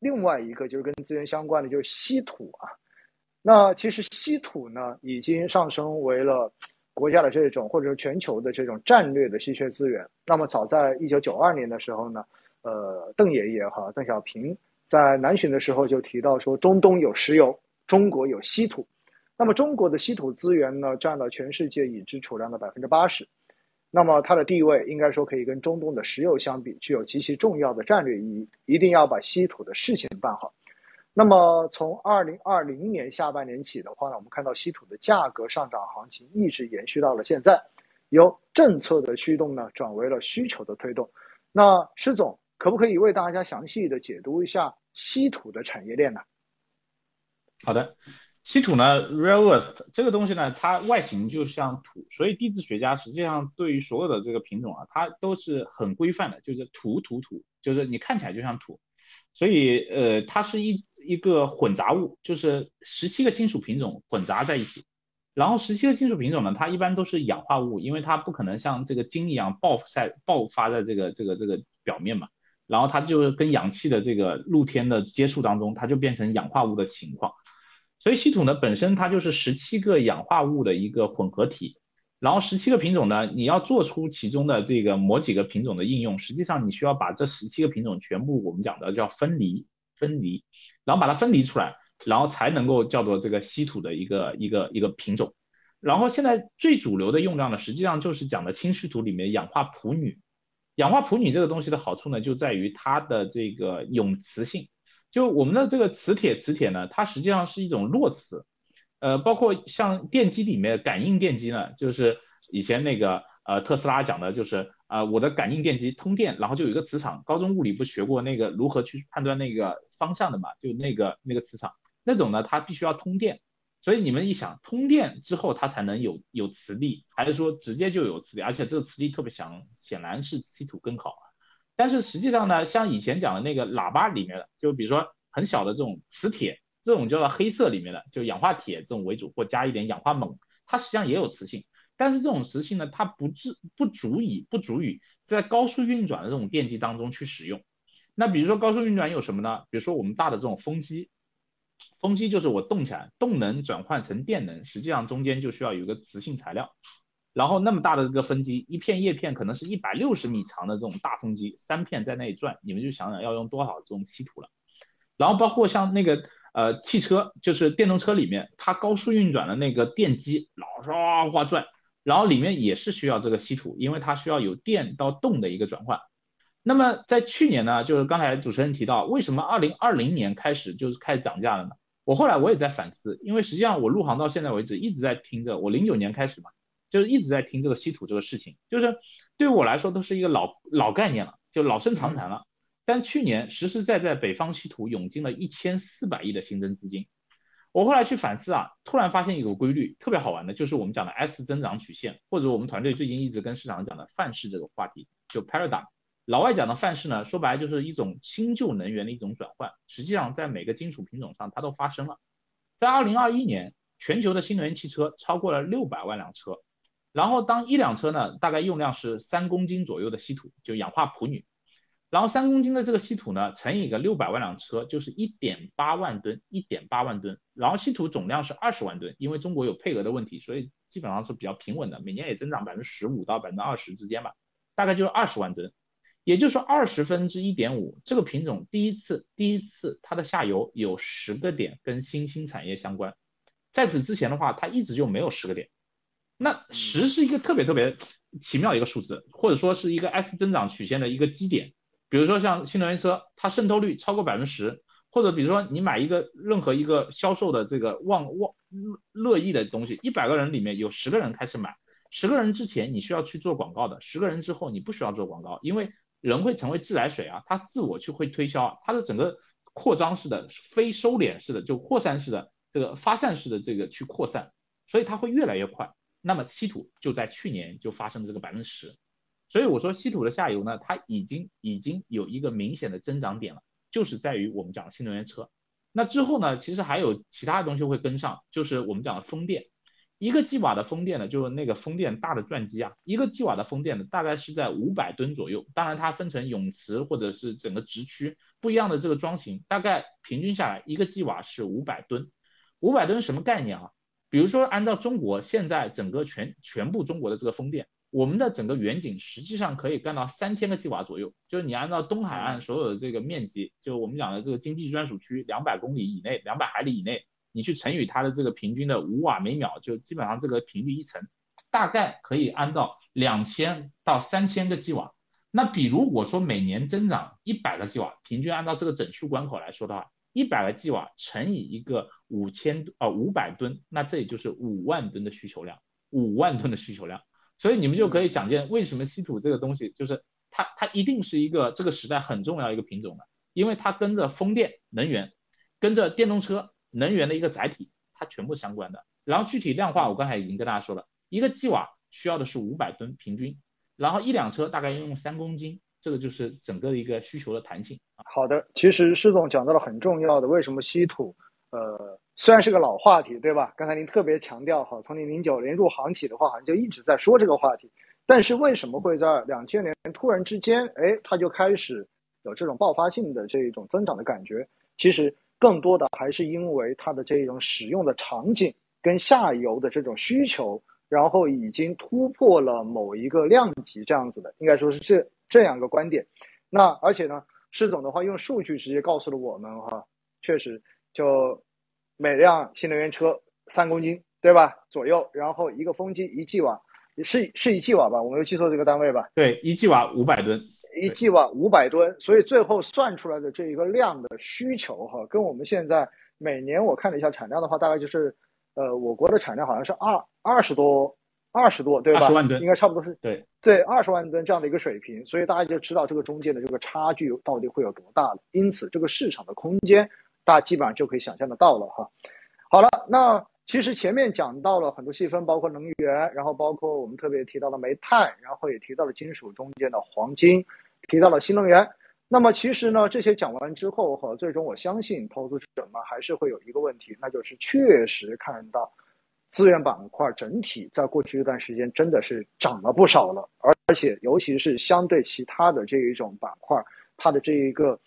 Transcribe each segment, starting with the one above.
另外一个就是跟资源相关的，就是稀土啊。那其实稀土呢，已经上升为了 国家的这种或者说全球的这种战略的稀缺资源。那么早在一九九二年的时候呢，呃，邓爷爷哈邓小平在南巡的时候就提到说，中东有石油，中国有稀土。那么中国的稀土资源呢，占了全世界已知储量的百分之八十。那么它的地位应该说可以跟中东的石油相比，具有极其重要的战略意义。一定要把稀土的事情办好。那么从二零二零年下半年起的话呢，我们看到稀土的价格上涨行情一直延续到了现在，由政策的驱动呢转为了需求的推动。那施总可不可以为大家详细的解读一下稀土的产业链呢？好的。稀土呢，rare earth 这个东西呢，它外形就像土，所以地质学家实际上对于所有的这个品种啊，它都是很规范的，就是土土土，就是你看起来就像土，所以呃，它是一一个混杂物，就是十七个金属品种混杂在一起，然后十七个金属品种呢，它一般都是氧化物，因为它不可能像这个金一样爆晒爆发在这个这个这个表面嘛，然后它就跟氧气的这个露天的接触当中，它就变成氧化物的情况。所以稀土呢本身它就是十七个氧化物的一个混合体，然后十七个品种呢，你要做出其中的这个某几个品种的应用，实际上你需要把这十七个品种全部我们讲的叫分离分离，然后把它分离出来，然后才能够叫做这个稀土的一个一个一个品种。然后现在最主流的用量呢，实际上就是讲的轻稀土里面氧化钴铝。氧化钴铝这个东西的好处呢，就在于它的这个永磁性。就我们的这个磁铁，磁铁呢，它实际上是一种弱磁，呃，包括像电机里面感应电机呢，就是以前那个呃特斯拉讲的，就是啊我的感应电机通电，然后就有一个磁场，高中物理不学过那个如何去判断那个方向的嘛，就那个那个磁场，那种呢它必须要通电，所以你们一想，通电之后它才能有有磁力，还是说直接就有磁力，而且这个磁力特别强，显然是稀土更好。但是实际上呢，像以前讲的那个喇叭里面的，就比如说很小的这种磁铁，这种叫做黑色里面的，就氧化铁这种为主，或加一点氧化锰，它实际上也有磁性。但是这种磁性呢，它不至不足以不足以在高速运转的这种电机当中去使用。那比如说高速运转有什么呢？比如说我们大的这种风机，风机就是我动起来，动能转换成电能，实际上中间就需要有一个磁性材料。然后那么大的这个风机，一片叶片可能是一百六十米长的这种大风机，三片在那里转，你们就想想要用多少这种稀土了。然后包括像那个呃汽车，就是电动车里面，它高速运转的那个电机老是哗哗转，然后里面也是需要这个稀土，因为它需要有电到动的一个转换。那么在去年呢，就是刚才主持人提到，为什么二零二零年开始就是开始涨价了呢？我后来我也在反思，因为实际上我入行到现在为止一直在听着，我零九年开始嘛。就是一直在听这个稀土这个事情，就是对我来说都是一个老老概念了，就老生常谈了。但去年实实在在北方稀土涌进了一千四百亿的新增资金，我后来去反思啊，突然发现一个规律，特别好玩的，就是我们讲的 S 增长曲线，或者我们团队最近一直跟市场讲的范式这个话题，就 paradigm。老外讲的范式呢，说白了就是一种新旧能源的一种转换，实际上在每个金属品种上它都发生了。在二零二一年，全球的新能源汽车超过了六百万辆车。然后当一辆车呢，大概用量是三公斤左右的稀土，就氧化钴铝。然后三公斤的这个稀土呢，乘以个六百万辆车，就是一点八万吨，一点八万吨。然后稀土总量是二十万吨，因为中国有配额的问题，所以基本上是比较平稳的，每年也增长百分之十五到百分之二十之间吧，大概就是二十万吨，也就是说二十分之一点五。这个品种第一次，第一次它的下游有十个点跟新兴产业相关，在此之前的话，它一直就没有十个点。那十是一个特别特别奇妙的一个数字，或者说是一个 S 增长曲线的一个基点。比如说像新能源车，它渗透率超过百分之十，或者比如说你买一个任何一个销售的这个旺旺乐意的东西，一百个人里面有十个人开始买，十个人之前你需要去做广告的，十个人之后你不需要做广告，因为人会成为自来水啊，他自我去会推销，他的整个扩张式的、非收敛式的、就扩散式的、这个发散式的这个去扩散，所以它会越来越快。那么稀土就在去年就发生了这个百分之十，所以我说稀土的下游呢，它已经已经有一个明显的增长点了，就是在于我们讲的新能源车。那之后呢，其实还有其他的东西会跟上，就是我们讲的风电。一个 G 瓦的风电呢，就是那个风电大的转机啊，一个 G 瓦的风电呢，大概是在五百吨左右。当然它分成泳池或者是整个直区不一样的这个桩型，大概平均下来一个 G 瓦是五百吨。五百吨什么概念啊？比如说按照中国现在整个全全部中国的这个风电，我们的整个远景实际上可以干到三千个 G 瓦左右。就是你按照东海岸所有的这个面积，就我们讲的这个经济专属区两百公里以内，两百海里以内。你去乘以它的这个平均的五瓦每秒，就基本上这个频率一乘，大概可以安到两千到三千个 G 瓦。那比如我说每年增长一百个 G 瓦，平均按照这个整数关口来说的话，一百个 G 瓦乘以一个五千啊五百吨，那这也就是五万吨的需求量，五万吨的需求量。所以你们就可以想见，为什么稀土这个东西就是它它一定是一个这个时代很重要一个品种的，因为它跟着风电能源，跟着电动车。能源的一个载体，它全部相关的。然后具体量化，我刚才已经跟大家说了，一个 G 瓦需要的是五百吨平均，然后一辆车大概要用三公斤，这个就是整个的一个需求的弹性。好的，其实施总讲到了很重要的，为什么稀土？呃，虽然是个老话题，对吧？刚才您特别强调哈，从您零九年入行起的话，好像就一直在说这个话题。但是为什么会在两千年突然之间，哎，它就开始有这种爆发性的这一种增长的感觉？其实。更多的还是因为它的这种使用的场景跟下游的这种需求，然后已经突破了某一个量级这样子的，应该说是这这样一个观点。那而且呢，施总的话用数据直接告诉了我们哈，确实就每辆新能源车三公斤对吧左右，然后一个风机一 G 瓦，是是一 G 瓦吧？我没有记错这个单位吧？对，一 G 瓦五百吨。一 G 瓦五百吨，所以最后算出来的这一个量的需求哈，跟我们现在每年我看了一下产量的话，大概就是，呃，我国的产量好像是二二十多二十多对吧？二十万吨，应该差不多是对对二十万吨这样的一个水平，所以大家就知道这个中间的这个差距到底会有多大了。因此，这个市场的空间大家基本上就可以想象得到了哈。好了，那。其实前面讲到了很多细分，包括能源，然后包括我们特别提到了煤炭，然后也提到了金属中间的黄金，提到了新能源。那么其实呢，这些讲完之后哈，最终我相信投资者们还是会有一个问题，那就是确实看到资源板块整体在过去一段时间真的是涨了不少了，而而且尤其是相对其他的这一种板块，它的这一个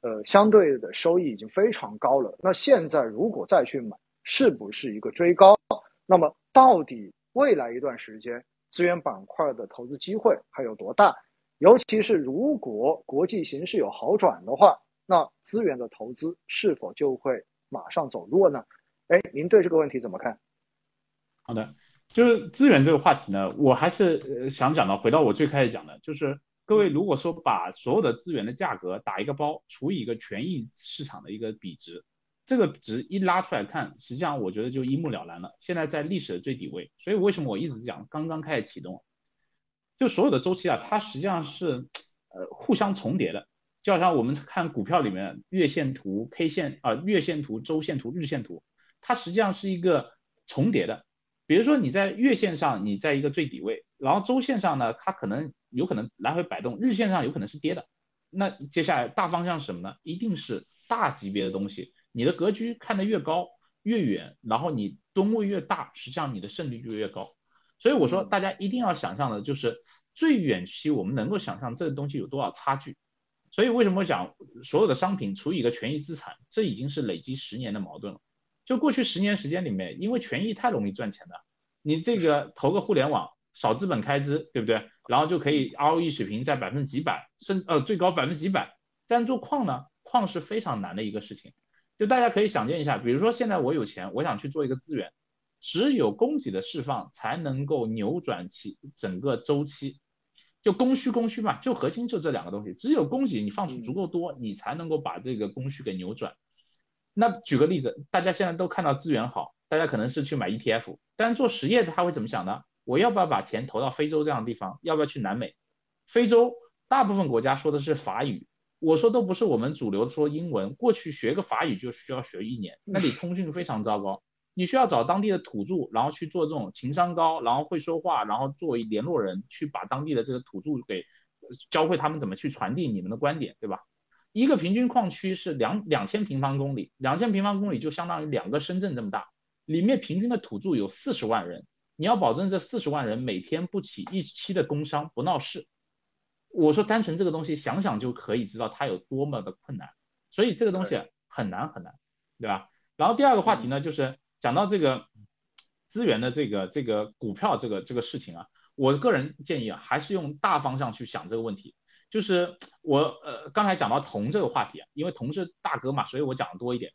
呃相对的收益已经非常高了。那现在如果再去买，是不是一个追高？那么到底未来一段时间资源板块的投资机会还有多大？尤其是如果国际形势有好转的话，那资源的投资是否就会马上走弱呢？哎，您对这个问题怎么看？好的，就是资源这个话题呢，我还是想讲到回到我最开始讲的，就是各位如果说把所有的资源的价格打一个包，除以一个权益市场的一个比值。这个值一拉出来看，实际上我觉得就一目了然了。现在在历史的最底位，所以为什么我一直讲刚刚开始启动，就所有的周期啊，它实际上是呃互相重叠的。就好像我们看股票里面月线图、K 线啊、月线图、周线图、日线图，它实际上是一个重叠的。比如说你在月线上，你在一个最底位，然后周线上呢，它可能有可能来回摆动，日线上有可能是跌的。那接下来大方向是什么呢？一定是大级别的东西。你的格局看得越高越远，然后你吨位越大，实际上你的胜率就越高。所以我说，大家一定要想象的就是最远期我们能够想象这个东西有多少差距。所以为什么讲所有的商品除以一个权益资产，这已经是累积十年的矛盾了。就过去十年时间里面，因为权益太容易赚钱了，你这个投个互联网少资本开支，对不对？然后就可以 ROE 水平在百分之几百，甚呃最高百分之几百。但做矿呢，矿是非常难的一个事情。就大家可以想见一下，比如说现在我有钱，我想去做一个资源，只有供给的释放才能够扭转其整个周期，就供需供需嘛，就核心就这两个东西，只有供给你放出足够多，你才能够把这个供需给扭转。那举个例子，大家现在都看到资源好，大家可能是去买 ETF，但做实业的他会怎么想呢？我要不要把钱投到非洲这样的地方？要不要去南美？非洲大部分国家说的是法语。我说都不是我们主流说英文，过去学个法语就需要学一年，那里通讯非常糟糕，你需要找当地的土著，然后去做这种情商高，然后会说话，然后作为联络人去把当地的这个土著给教会他们怎么去传递你们的观点，对吧？一个平均矿区是两两千平方公里，两千平方公里就相当于两个深圳这么大，里面平均的土著有四十万人，你要保证这四十万人每天不起一期的工伤，不闹事。我说单纯这个东西想想就可以知道它有多么的困难，所以这个东西很难很难，对吧？然后第二个话题呢，就是讲到这个资源的这个这个股票这个这个事情啊，我个人建议啊，还是用大方向去想这个问题。就是我呃刚才讲到铜这个话题啊，因为铜是大哥嘛，所以我讲的多一点。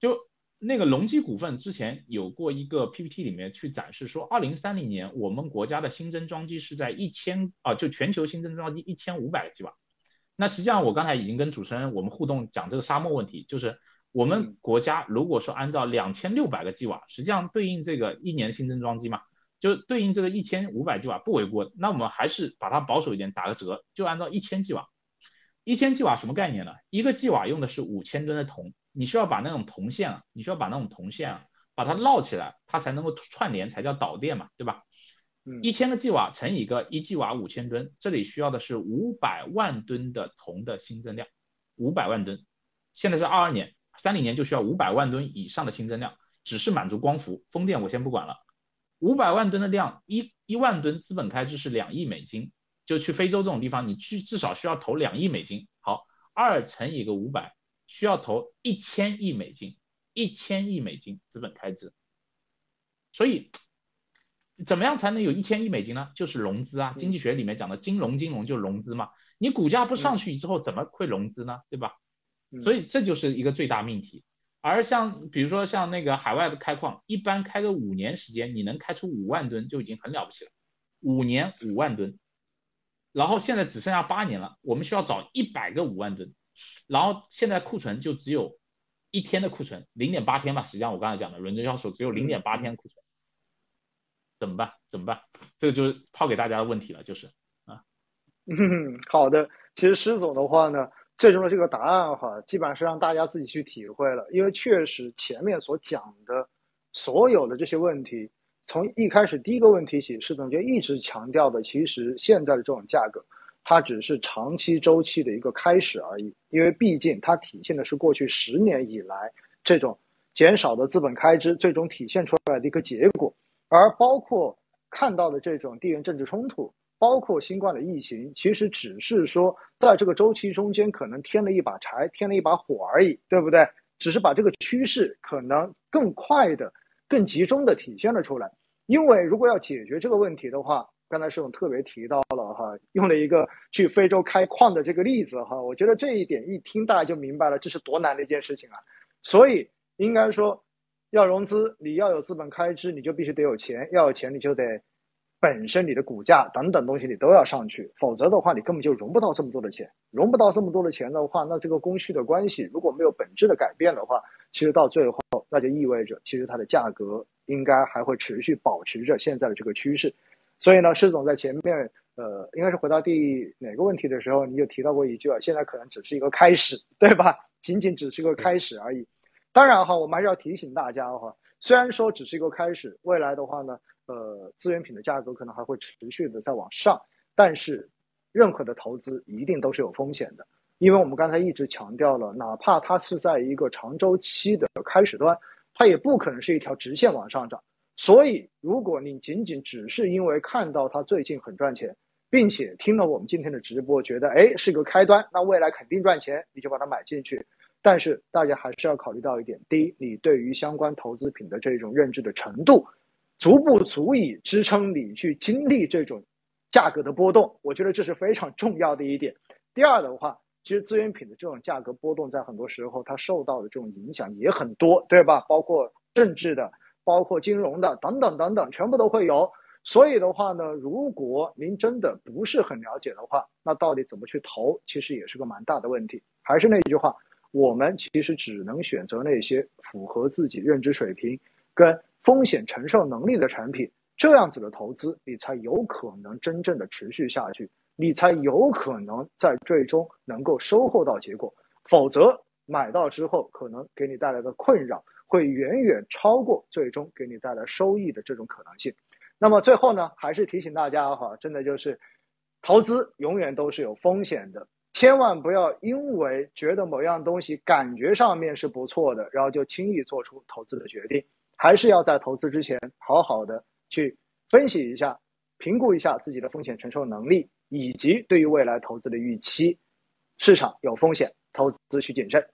就那个隆基股份之前有过一个 PPT 里面去展示说，二零三零年我们国家的新增装机是在一千啊，就全球新增装机一千五百 G 瓦。那实际上我刚才已经跟主持人我们互动讲这个沙漠问题，就是我们国家如果说按照两千六百个 G 瓦，实际上对应这个一年新增装机嘛。就对应这个一千五百瓦不为过，那我们还是把它保守一点，打个折，就按照一千 G 瓦。一千 G 瓦什么概念呢？一个 G 瓦用的是五千吨的铜，你需要把那种铜线啊，你需要把那种铜线啊，把它绕起来，它才能够串联，才叫导电嘛，对吧？一千个 G 瓦乘以一个一 G 瓦五千吨，这里需要的是五百万吨的铜的新增量，五百万吨。现在是二二年，三零年就需要五百万吨以上的新增量，只是满足光伏，风电我先不管了。五百万吨的量，一一万吨资本开支是两亿美金，就去非洲这种地方，你去至少需要投两亿美金。好，二乘以个五百，需要投一千亿美金，一千亿美金资本开支。所以，怎么样才能有一千亿美金呢？就是融资啊，经济学里面讲的金融，金融就融资嘛。你股价不上去之后，怎么会融资呢？对吧？所以这就是一个最大命题。而像比如说像那个海外的开矿，一般开个五年时间，你能开出五万吨就已经很了不起了。五年五万吨，然后现在只剩下八年了，我们需要找一百个五万吨，然后现在库存就只有一天的库存，零点八天吧。实际上我刚才讲的伦敦销售只有零点八天库存，怎么办？怎么办？这个就是抛给大家的问题了，就是啊。嗯，好的。其实施总的话呢。最终的这个答案哈，基本上是让大家自己去体会了，因为确实前面所讲的所有的这些问题，从一开始第一个问题起，施总就一直强调的，其实现在的这种价格，它只是长期周期的一个开始而已，因为毕竟它体现的是过去十年以来这种减少的资本开支最终体现出来的一个结果，而包括看到的这种地缘政治冲突。包括新冠的疫情，其实只是说在这个周期中间可能添了一把柴，添了一把火而已，对不对？只是把这个趋势可能更快的、更集中的体现了出来。因为如果要解决这个问题的话，刚才是总特别提到了哈，用了一个去非洲开矿的这个例子哈，我觉得这一点一听大家就明白了，这是多难的一件事情啊。所以应该说，要融资，你要有资本开支，你就必须得有钱，要有钱你就得。本身你的股价等等东西你都要上去，否则的话你根本就融不到这么多的钱。融不到这么多的钱的话，那这个供需的关系如果没有本质的改变的话，其实到最后那就意味着其实它的价格应该还会持续保持着现在的这个趋势。所以呢，施总在前面呃应该是回答第哪个问题的时候，你就提到过一句啊，现在可能只是一个开始，对吧？仅仅只是个开始而已。当然哈，我们还是要提醒大家哈，虽然说只是一个开始，未来的话呢。呃，资源品的价格可能还会持续的在往上，但是任何的投资一定都是有风险的，因为我们刚才一直强调了，哪怕它是在一个长周期的开始端，它也不可能是一条直线往上涨。所以，如果你仅仅只是因为看到它最近很赚钱，并且听了我们今天的直播，觉得哎是个开端，那未来肯定赚钱，你就把它买进去。但是大家还是要考虑到一点：第一，你对于相关投资品的这种认知的程度。足不足以支撑你去经历这种价格的波动？我觉得这是非常重要的一点。第二的话，其实资源品的这种价格波动，在很多时候它受到的这种影响也很多，对吧？包括政治的，包括金融的，等等等等，全部都会有。所以的话呢，如果您真的不是很了解的话，那到底怎么去投，其实也是个蛮大的问题。还是那句话，我们其实只能选择那些符合自己认知水平跟。风险承受能力的产品，这样子的投资，你才有可能真正的持续下去，你才有可能在最终能够收获到结果。否则，买到之后可能给你带来的困扰，会远远超过最终给你带来收益的这种可能性。那么最后呢，还是提醒大家哈，真的就是，投资永远都是有风险的，千万不要因为觉得某样东西感觉上面是不错的，然后就轻易做出投资的决定。还是要在投资之前好好的去分析一下、评估一下自己的风险承受能力，以及对于未来投资的预期。市场有风险，投资需谨慎。